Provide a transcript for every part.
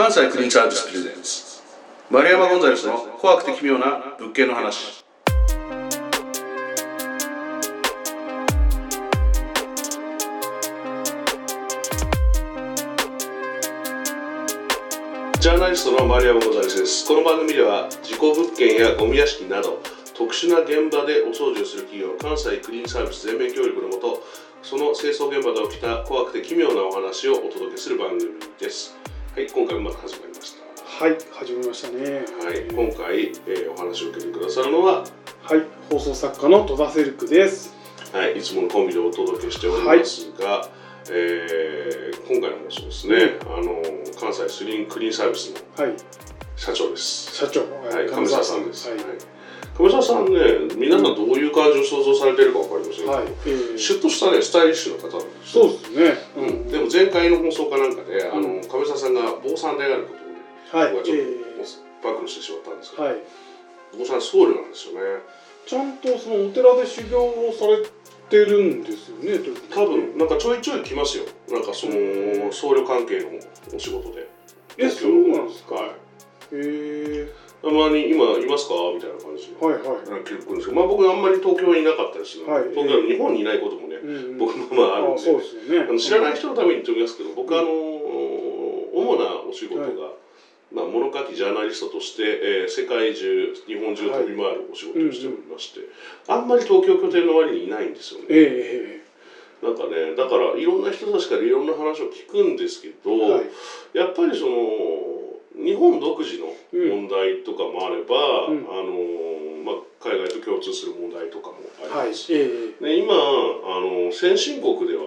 関西クリーンサービスプレゼンツ丸山ゴンザレスの怖くて奇妙な物件の話。ジャーナリストの丸山ゴンザレスです。この番組では事故物件やゴミ屋敷など特殊な現場でお掃除をする企業関西クリーンサービス全面協力のもとその清掃現場で起きた怖くて奇妙なお話をお届けする番組です。はい今回もまた始まりましたはい、始めましたね。はい、今回、えーお話を受けてくださるのは、はい、放送作家の戸田セルクです。はい、いつものコンビでお届けしておりますが、えー今回の放送ですね、あの関西スリンクリーンサービスのはい、社長です。社長、はい、亀澤さんです。ははいい、亀澤さんね、皆さんどういう感じを想像されてるかわかりませんけど、はい、えー。シュッとしたね、スタイリッシュな方なんですそうですね。ううん、でも前回の放送かなんかで、あのうん亀澤さんが坊さんであることをね、はい、僕はちょっとえ暴露してしまったんですけど、ーはい、坊さん僧侶なんですよね。ちゃんとそのお寺で修行をされてるんですよね。多分なんかちょいちょい来ますよ。なんかその僧侶関係のお仕事で。え、そうなんですか？はい。へえたまに今いますか？みたいな感じではいはい。なんか来るんですけど。まあ僕あんまり東京にいなかったですはい。東京日本にいないこともね、うんうん。僕もまああるんでね。あの知らない人のために言っておきますけど僕あの主なお仕事が、はい。まあ、物書きジャーナリストとして、えー世界中日本中飛び回るお仕事をしておりまして、あんまり東京拠点の割にいないんですよね。ええ。なんかねだからいろんな人たちからいろんな話を聞くんですけど、はい。やっぱりその日本独自の問題とかもあれば、うんあのまあ、海外と共通する問題とかもあはいります。。えで今あの先進国では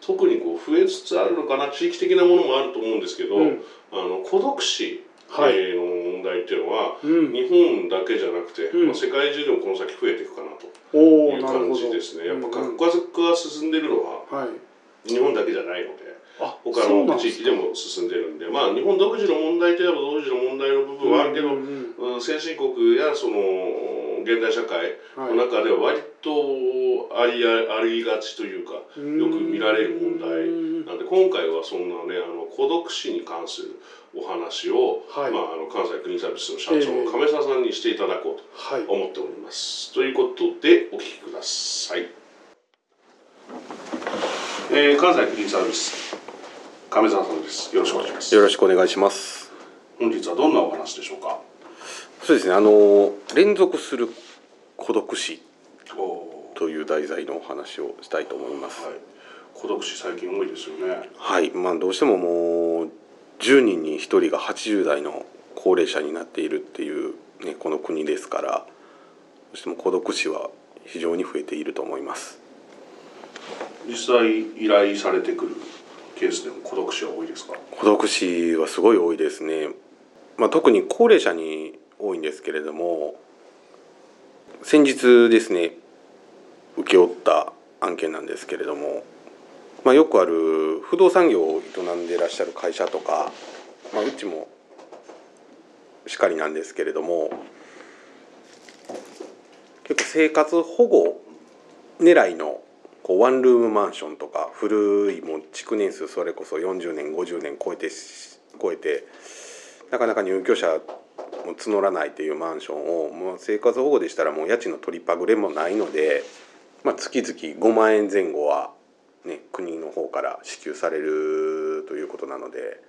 特にこう増えつつあるのかな地域的なものもあると思うんですけど、えうん。あの孤独死、の問題っていうのはうん。日本だけじゃなくて、うんまあ、世界中でもこの先増えていくかなという。感じですね。やっぱ核家族が進んでるのははい。日本だけじゃないので。あ、他の地域でも進んでるんでまあ日本独自の問題といえば独自の問題の部分はあるけど、うんうんうん。うん先進国やその現代社会はの中では割とありあありがちというかよく見られる問題なんで今回はそんなねあの孤独死に関するお話を、はい。まあ、あの関西クリーンサービスの社長ええの亀澤さんにしていただこうはい。と。思っております。ということでお聞きください。えー関西クリーンサービス亀澤さんです。よろしくお願いします。よろしくお願いします。本日はどんなお話でしょうか？そうですね。あの連続する孤独死おという題材のお話をしたいと思います。はい。孤独死最近多いですよね。はい。まあどうしてももう10人に1人が80代の高齢者になっているっていうねこの国ですから、どうしても孤独死は非常に増えていると思います。実際依頼されてくるケースでも孤独死は多いですか？孤独死はすごい多いですね。まあ特に高齢者に多いんですけれども、先日ですね請け負った案件なんですけれども、まあ、よくある不動産業を営んでいらっしゃる会社とか、まあ、うちもしかりなんですけれども結構生活保護狙いのこうワンルームマンションとか古いもう築年数それこそ40年50年超えて超えてなかなか入居者も募らないというマンションをもう生活保護でしたらもう家賃の取りパグレもないので、まあ、月々5万円前後は、ね、国の方から支給されるということなので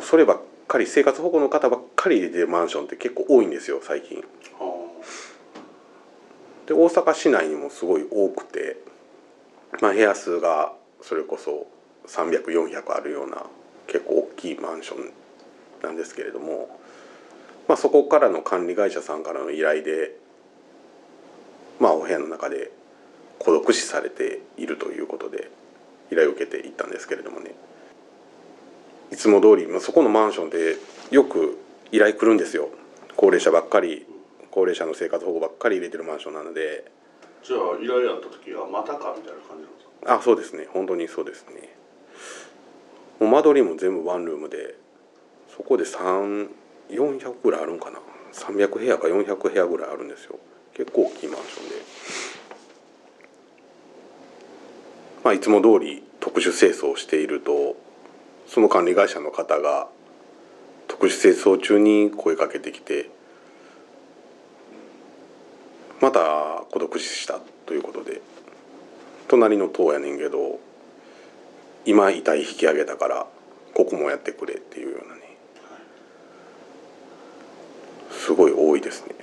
そればっかり生活保護の方ばっかり入れてるマンションって結構多いんですよ最近。で大阪市内にもすごい多くて、まあ、部屋数がそれこそ300400あるような結構大きいマンションなんですけれども、まあ、そこからの管理会社さんからの依頼で、まあ、お部屋の中で孤独死されているということで依頼を受けて行ったんですけれどもね。いつも通り、まあ、そこのマンションでよく依頼来るんですよ。高齢者ばっかり高齢者の生活保護ばっかり入れてるマンションなので。じゃあ依頼あった時はまたかみたいな感じなんですか？あそうですね。本当にそうですね。もう間取りも全部ワンルームでそこで3400ぐらいあるんかな？300部屋か400部屋ぐらいあるんですよ。結構大きいマンションで。まあいつも通り特殊清掃をしているとその管理会社の方が特殊清掃中に声かけてきてまた孤独死したということで隣の塔やねんけど今遺体引き上げたからここもやってくれっていうようなねすごい多いですね。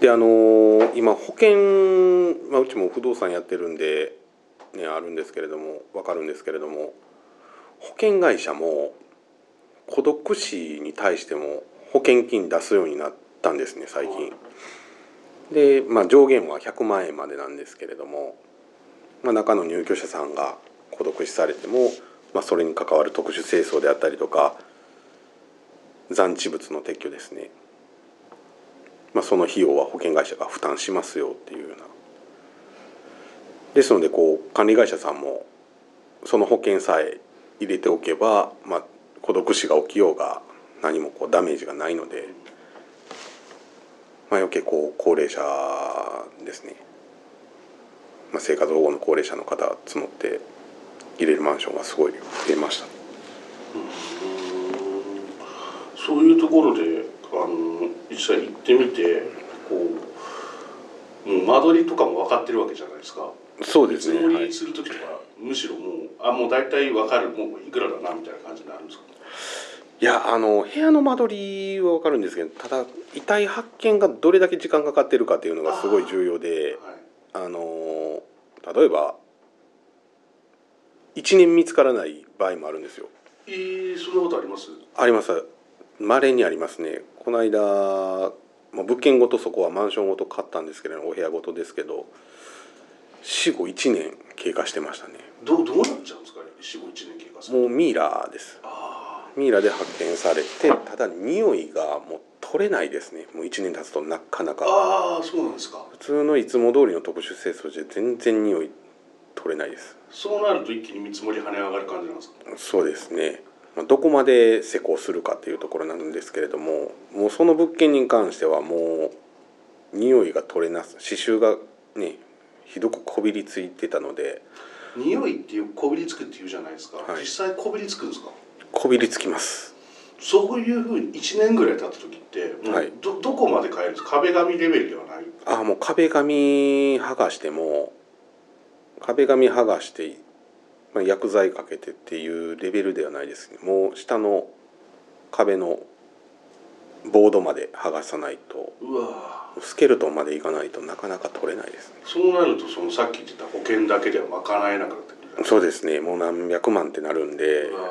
であの今保険、まあ、うちも不動産やってるんで、ね、あるんですけれども分かるんですけれども保険会社も孤独死に対しても保険金出すようになってたんですね最近。で、まあ、上限は100万円までなんですけれども、まあ、中の入居者さんが孤独死されても、まあ、それに関わる特殊清掃であったりとか残地物の撤去ですね、まあ、その費用は保険会社が負担しますよっていうような。ですのでこう管理会社さんもその保険さえ入れておけば、まあ、孤独死が起きようが何もこうダメージがないので、まあ、余計こう高齢者ですね、まあ、生活保護の高齢者の方募って入れるマンションがすごい増えました。そういうところであの実際行ってみてこうもう間取りとかも分かってるわけじゃないですか。そうですね、見積もはいりする時とか、むしろもうあもう大体分かるもういくらだなみたいな感じになるんですか？いやあの部屋の間取りは分かるんですけどただ遺体発見がどれだけ時間かかってるかっていうのがすごい重要ではい。あの例えば1年見つからない場合もあるんですよ。えー、そんなことあります？あります。まれにありますね。この間、まあ、物件ごとそこはマンションごと買ったんですけどお部屋ごとですけど死後1年経過してましたね。どうどうなっちゃうんですかね？死後1年経過もうミイラです。あミイラで発見されてただ匂いがもう取れないですね。もう1年経つとなかなーか。あーそうなんですか。普通のいつも通りの特殊清掃じゃ全然匂い取れないです。そうなると一気に見積もり跳ね上がる感じなんですか。そうですね。まあどこまで施工するかっていうところなんですけれどももうその物件に関してはもう匂いが取れなす刺繍がねひどくこびりついてたので。匂いっていうこびりつくっていうじゃないですか、はい。実際こびりつくんですかこびりつきます。そういうふうに1年ぐらい経った時ってもはい。うど,、どこまで変えるんですか？壁紙レベルではない？ああもう壁紙剥がしても壁紙剥がして、まあ、薬剤かけてっていうレベルではないですねもう下の壁のボードまで剥がさないとうわ。スケルトンまでいかないとなかなか取れないですね。そうなるとそのさっき言ってた保険だけでは賄えなくなってくる。そうですね。もう何百万ってなるんでうわ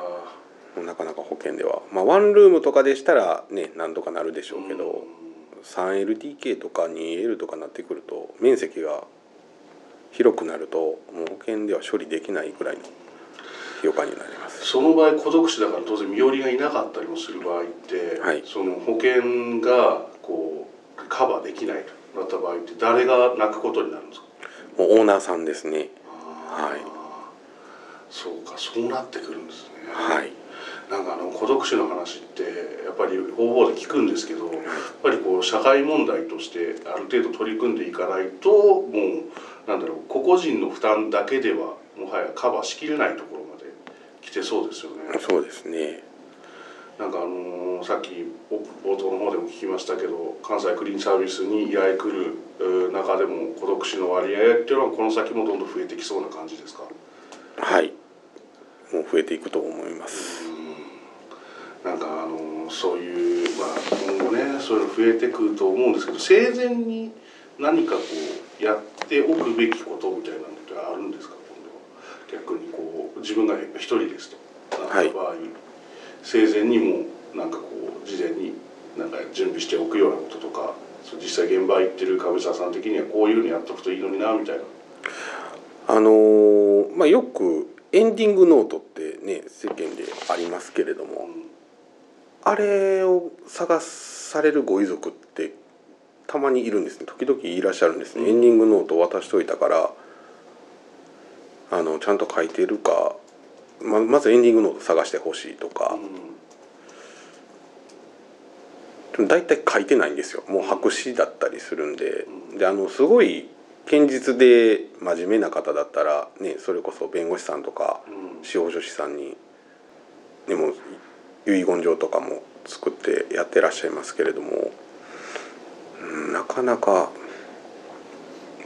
なかなか保険では。まあワンルームとかでしたらねなんとかなるでしょうけど、うん 3LDK とか 2L とかなってくると面積が広くなるともう保険では処理できないぐらいのになります。その場合孤独死だから当然身寄りがいなかったりもする場合って、はい。その保険がこうカバーできないとなった場合って誰が泣くことになるんですか？もうオーナーさんですね。はい。そうかそうなってくるんですね。はいなんかあの孤独死の話ってやっぱり方々で聞くんですけどやっぱりこう社会問題としてある程度取り組んでいかないともうなんだろう個々人の負担だけではもはやカバーしきれないところまで来てそうですよね。そうですね。なんかあのーさっきお冒頭の方でも聞きましたけど関西クリーンサービスに依頼来るう中でも孤独死の割合っていうのはこの先もどんどん増えてきそうな感じですか？はい。もう増えていくと思いますなんかあのそういう、まあ、今後ねそういうの増えてくると思うんですけど生前に何かこうやっておくべきことみたいなのってあるんですか今度は。逆にこう自分が一人ですとなった場合、生前にもなんかこう事前になんか準備しておくようなこととか実際現場行ってる上沢さん的にはこういうのやっとくといいのになみたいな。あのーまあよくエンディングノートってね世間でありますけれどもあれを探されるご遺族ってたまにいるんですね。時々いらっしゃるんですね、うん。エンディングノート渡しといたからあのちゃんと書いてるかままずエンディングノート探してほしいとか。うん。大体書いてないんですよ。もう白紙だったりするんで。うん。であのすごい堅実で真面目な方だったらねそれこそ弁護士さんとかうん。司法書士さんにでも遺言状とかも作ってやってらっしゃいますけれども、うん、なかなか、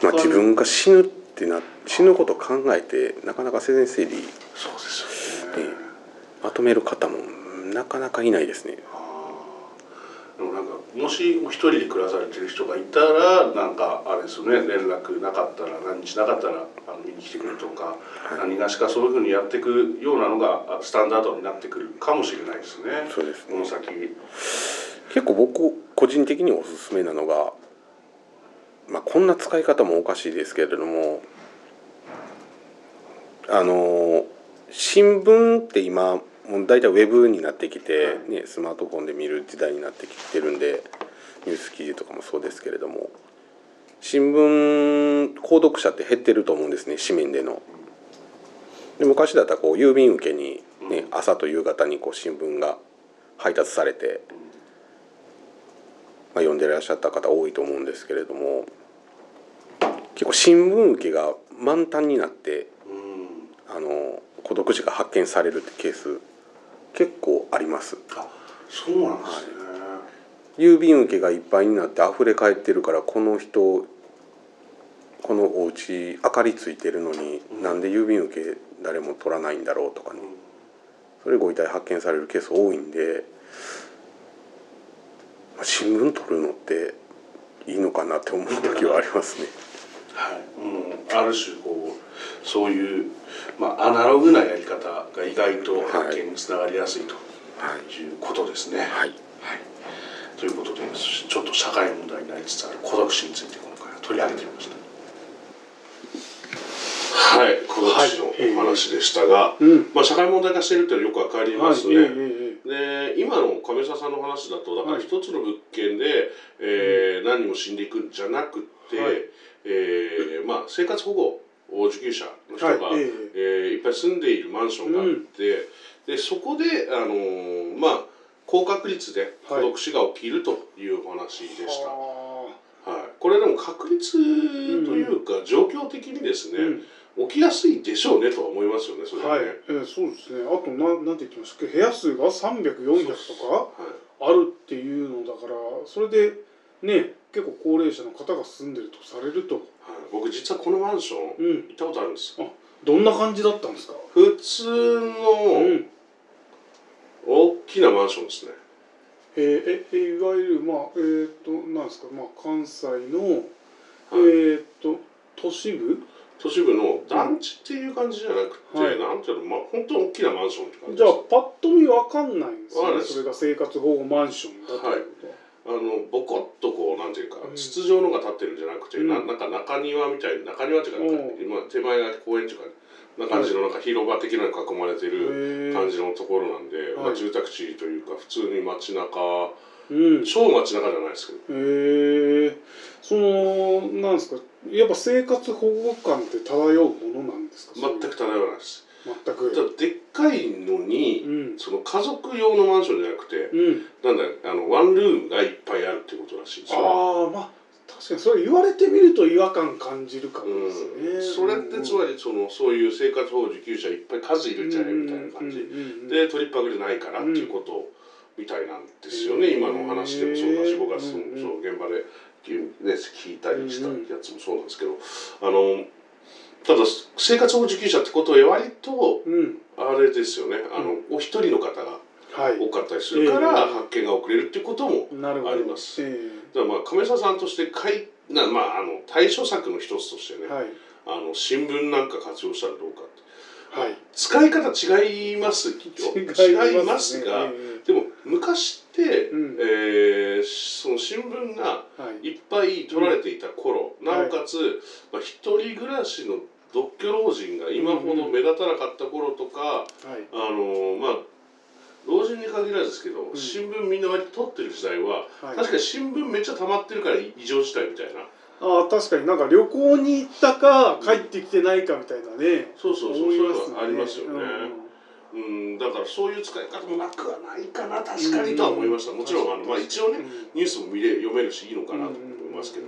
まあ、自分が死ぬってな死ぬことを考えてなかなか生前整理そうですよねでまとめる方もなかなかいないですね。でもなんかもしお一人で暮らされてる人がいたらなんかあれですよね連絡なかったら何日なかったらあの見に来てくれとか、はい。何がしかそういうふうにやっていくようなのがあスタンダードになってくるかもしれないですね。そうですね。この先。結構僕個人的におすすめなのが、まあ、こんな使い方もおかしいですけれどもあの新聞って今もう大体ウェブになってきて、ね、スマートフォンで見る時代になってきてるんでニュース記事とかもそうですけれども。新聞購読者って減ってると思うんですね紙面での。で昔だったらこう郵便受けに、ね、朝と夕方にこう新聞が配達されて、まあ、読んでらっしゃった方多いと思うんですけれども結構新聞受けが満タンになってうん。あの孤独死が発見されるってケース結構ありますあそうなんですね。郵便受けがいっぱいになって溢れ返ってるからこの人このお家明かりついてるのに、なんで郵便受け誰も取らないんだろうとかねそれご遺体発見されるケース多いんで、まあ、新聞取るのっていいのかなって思う時はありますね。はい、うん、ある種こうそういう、まあ、アナログなやり方が意外と発見につながりやすいとはい。いうことですね。はい。はい。ということでちょっと社会問題になりつつある孤独死について今回は取り上げてみました。はい、孤独死のお話でしたが、うん。まあ、社会問題化しているというのはよくわかりはいますね。ええええで今の亀沢さんの話だとだからはい。一つの物件で、えー何人も死んでいくんじゃなくて、はいえーまあ、生活保護受給者の人が、はいええーいっぱい住んでいるマンションがあって、でそこで、あのーまあ、高確率で孤独死が起きるというお話でした。ははい、これでも確率というか、状況的にですね、あうん。起きやすいでしょうねとは思いますよねそれははい。ね。、えーそうですね。あとななんて言ってましたっけ？部屋数が300400とかはい。あるっていうのだからそれでね結構高齢者の方が住んでるとされると。はい、僕実はこのマンションうん。行ったことあるんですどんな感じだったんですか？普通うのん。大きなマンションですね、えーええいわゆるまあえーっとなんですか？まあ関西の、はい。えーっと都市部？都市部の団地っていう感じじゃなくて、はい。なんていうの、まあ、本当に大きなマンションって感じじゃあパッと見わかんないんですね。それが生活保護マンションだということは、あのボコッとこうなんていうか、うん。筒状のが立ってるんじゃなくて、うん。ななんか中庭みたいな中庭っていうか今手前が公園っていうかな感じのなんか広場的なのに囲まれてる感じのところなんで、まあ、はい住宅地というか普通に街中うん。超街中じゃないですけど。へえそのなんですかやっぱ生活保護感って漂うものなんですか？全く漂わないです全たくだでっかいのに、うん。その家族用のマンションじゃなくて、うん。なんだあのワンルームがいっぱいあるっていうことらしいんですよ。ああまあ確かにそれ言われてみると違和感感じるかもうんですね、それってつまりそのそういう生活保護受給者いっぱい数いるんじゃないみたいな感じ。じで取りっぱぐれないからっていうことみたいなんですよね、うん。今のお話でもそうだし僕がそのうん。そう現場で、ね、聞いたりしたやつもそうなんですけどあのただ生活保護受給者ってことは割とうん。あれですよね。あの、お一人の方がはい。多かったりするからええ。発見が遅れるっていうこともあります。えだからまあ亀沢さんとしてかいな、まあ、あの対処策の一つとしてね、えはい。あの新聞なんか活用したらどうかって。はい。使い方違いますよ違いますが、ねでも昔って、うん。えーその新聞がい。いっぱい取られていた頃、なおかつ、まあ、一人暮らしの独居老人が今ほど目立たなかった頃とか、はい。あのまあ老人に限らずですけど、ん。新聞みんな割と取ってる時代は、はい。確かに新聞めっちゃ溜まってるから異常事態みたいな。ああ確かになんか旅行に行ったか帰ってきてないかみたいなね。そうそうそうそういうのがありますよね。うん。うん、だからそういう使い方もなくはないかな確かにとは思いました、もちろんあの、まあ、一応ねニュースも見れ読めるしいいのかなと思いますけど、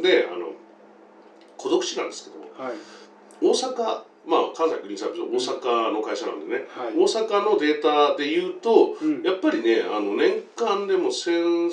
であの孤独死なんですけどはい。大阪まあ関西クリーンサービス大阪の会社なんでね、はい。大阪のデータで言うとうん。やっぱりねあの年間でも1300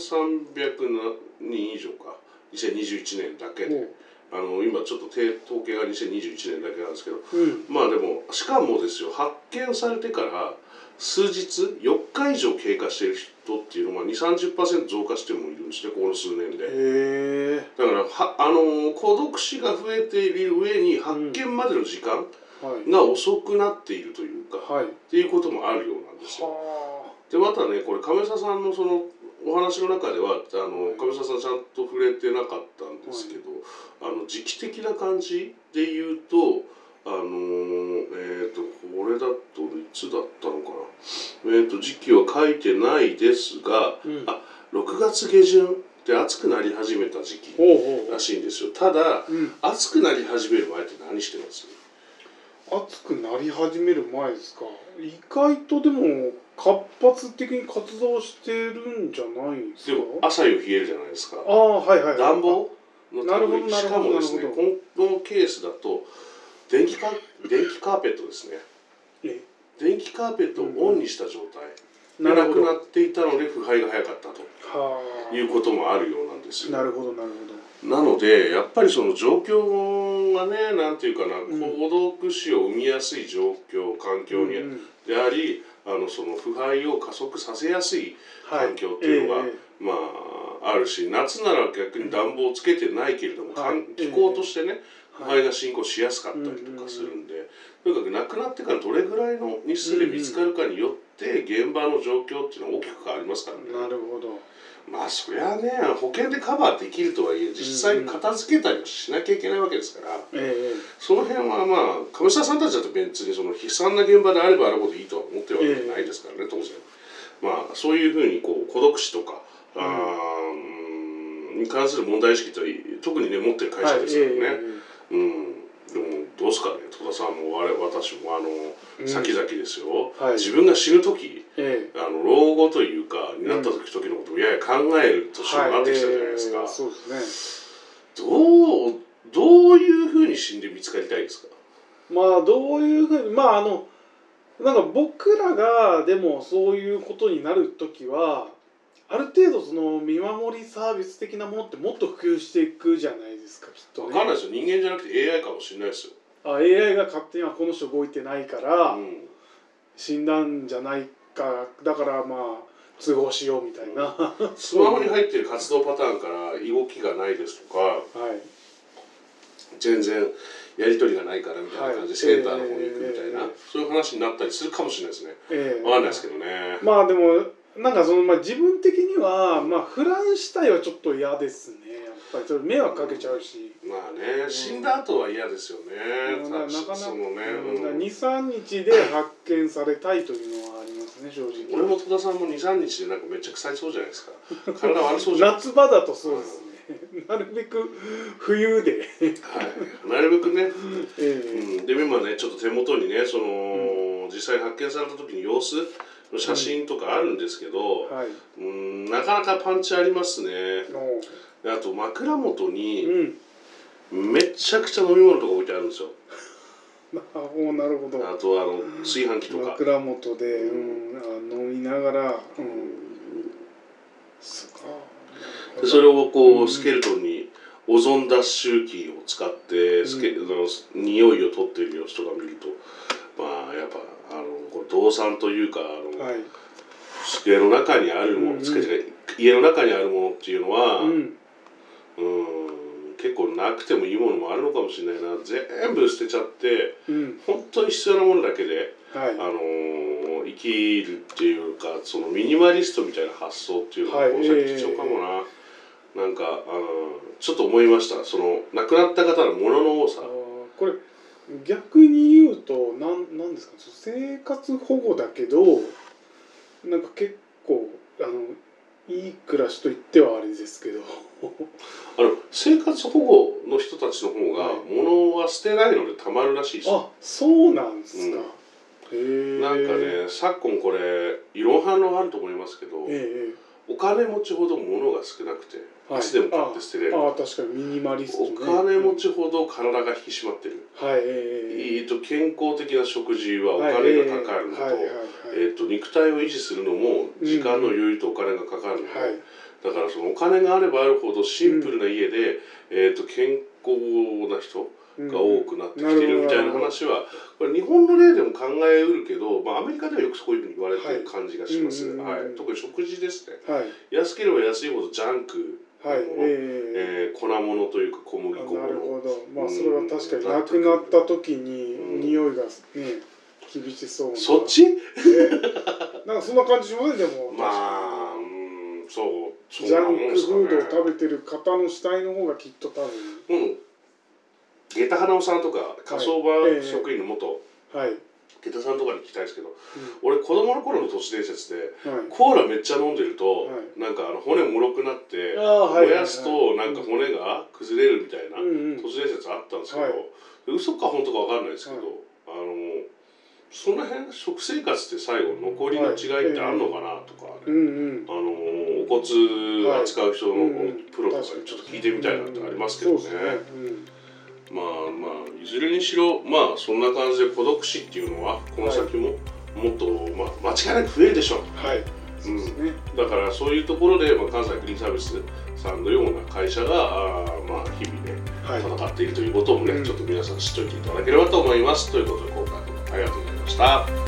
人以上か2021年だけ。であの今ちょっと手統計が2021年だけなんですけどうん。まあでもしかもですよ発見されてから数日4日以上経過している人っていうのが2 3 0増加してもいるんですねこの数年で。だからはあの孤独死が増えている上に発見までの時間はい。が遅くなっているというか、っはい。ていうこともあるようなんですよ。はでまたねこれ亀佐さんのそのお話の中ではあの亀佐さんちゃんと触れてなかったんですけど、あの時期的な感じで言うとあのえっ、とこれだといつだったのかな？えっ、と時期は書いてないですがあうん。あ6月下旬で暑くなり始めた時期らしいんですよ。ただううん。暑くなり始める前って何してます？暑くなり始める前ですか？意外とでも活発的に活動してるんじゃないんですでかも朝夜冷えるじゃないですか。ああはいはい暖房のなるほど類しかもですねこのケースだと電気カ電気カーペットですね。え電気カーペットをオンにした状態。でなくなっていたので腐敗が早かったとはあ。いうこともあるようなんですよ。なるほどなるなのでやっぱりその状況がねなんていうかな、ん。孤独死を生みやすい状況環ほ境にであり、あのその腐敗を加速させやすいはい。環境っていうのが、えまああるし夏なら逆に暖房をつけてないけれども、はい。気候としてね、腐はい敗が進行しやすかったりとかするんで、とにかく亡くなってからどれぐらいの日数で見つかるかによって現場の状況っていうのは大きく変わりますからね。なるほど。まあそりゃね保険でカバーできるとはいえ実際に片付けたりもしなきゃいけないわけですから、えその辺はまあ亀下さんたちだと別にその悲惨な現場であればあるほどいいとは思ってるわけじゃないですからね、当然。まあそういうふうにこう孤独死とか、うん。に関する問題意識と特にね持ってるえ会社ですからね、え。うんどうですかね戸田さんも我私もあの、うん。先々ですよ、はい。自分が死ぬ時ええ。あの老後というかになった時時のことをやや考える年になってきたじゃないですか、はい。ええそうですね。どうどういうふうに死んで見つかりたいですか？まあどういうふうにまああのなんか僕らがでもそういうことになる時はある程度その見守りサービス的なものってもっと普及していくじゃないですかきっとね。わかんないですよ。人間じゃなくて AI かもしれないですよ、あ AI が勝手にはこの人動いてないからうん、死んだんじゃないかだからまあ通報しようみたいな、はスマホに入ってる活動パターンから動きがないですとかい。全然やり取りがないからみたいな感じはい。でセンターの方に行くみたいな、ええ。そういう話になったりするかもしれないですね。ええ。わかんないですけどね、まあでもなんかその、まあ、自分的にはまあフラン自体はちょっと嫌ですね。やっぱりそれ迷惑かけちゃうし、まあね死んだ後は嫌ですよね、うん。なかなかそのね、うん。23日で発見されたいというのはありますね正直。俺も戸田さんも23日でなんかめっちゃ腐りそうじゃないですか。体悪そうじゃないです夏場だとそうですね、なるべく。冬でか、はい、なるべくね。えうん、で今ねちょっと手元にねその、実際に発見された時の様子の写真とかあるんですけど、えはい。うん、なかなかパンチありますね。あと枕元うにん。めちゃくちゃ飲み物とか置いてあるんですよ。あおなるほど。あとあの炊飯器とか。枕元で、うん、あ飲みながら、うん、そっかでそれをこううんスケルトンにオゾン脱臭機を使ってスケ、うの匂いを取っている様子とか見るとまあやっぱあのこう動産というかあの、はい。机の中にあるもの、うん。机じゃない家の中にあるものっていうのは、うん。うん結構なくてもいいものもあるのかもしれないな。全部捨てちゃってうん。本当に必要なものだけで、はい。あのー生きるっていうかそのミニマリストみたいな発想っていうのがはい。この先必要かもな、なんかあのちょっと思いました。その亡くなった方のものの多さ。これ逆に言うとなんなんですか？生活保護だけどなんか結構あのいい暮らしと言ってはあれですけど。あの生活保護の人たちの方がはい。物は捨てないのでたまるらしいですよあそうなんですか、うん。なんかね昨今これ異論反論あると思いますけど、ええお金持ちほど物が少なくて、はい。い、つでも買って捨てれる。ああ確かにミニマリスト、ね、お金持ちほど体が引き締まってる、はいえええー、と健康的な食事はお金がかかるのと,、えー、と肉体を維持するのも時間の余裕とお金がかかるので、はい。だからそのお金があればあるほどシンプルな家で、えー、と健康な人が多くなってきてるみたいな話はこれ日本の例でも考えうるけど、まあ、アメリカではよくそういうふうに言われてる感じがします、はい。特に食事ですね。はい。安ければ安いほどジャンク。はい。ええ。えー粉物というか小麦粉あなる物ほど。まあそれは確かになくなった時に匂いがね厳しそうな。そっち？えなんかそんな感じしませんでも。まあうんそうそうジャンクフードを食ねべてる方の死体の方がきっと多分。うん下駄花尾さんとか火葬場ええ職員の元はい、下駄さんとかに聞きたいですけどう俺子供の頃の都市伝説でコーラめっちゃ飲んでると、はなんかあの骨もろくなって燃やすとなんか骨が崩れるみたいなうんうん。都市伝説あったんですけど、はい。嘘か本当かわかんないですけど、はい。あのその辺食生活って最後残りの違いってあるのかなとか、うんうん。あのお骨扱う人のうんうん。プロとかにちょっと聞いてみたいなってありますけどね。まあまあいずれにしろまあそんな感じで孤独死っていうのはこの先ももっと、まあ、間違いなく増えるでしょう。うんはいそうですね、だからそういうところで、まあ、関西クリーンサービスさんのような会社があーまあ日々ねはい戦っているということをね、うんちょっと皆さん知っておいていただければと思います。ということで今回もありがとうございました。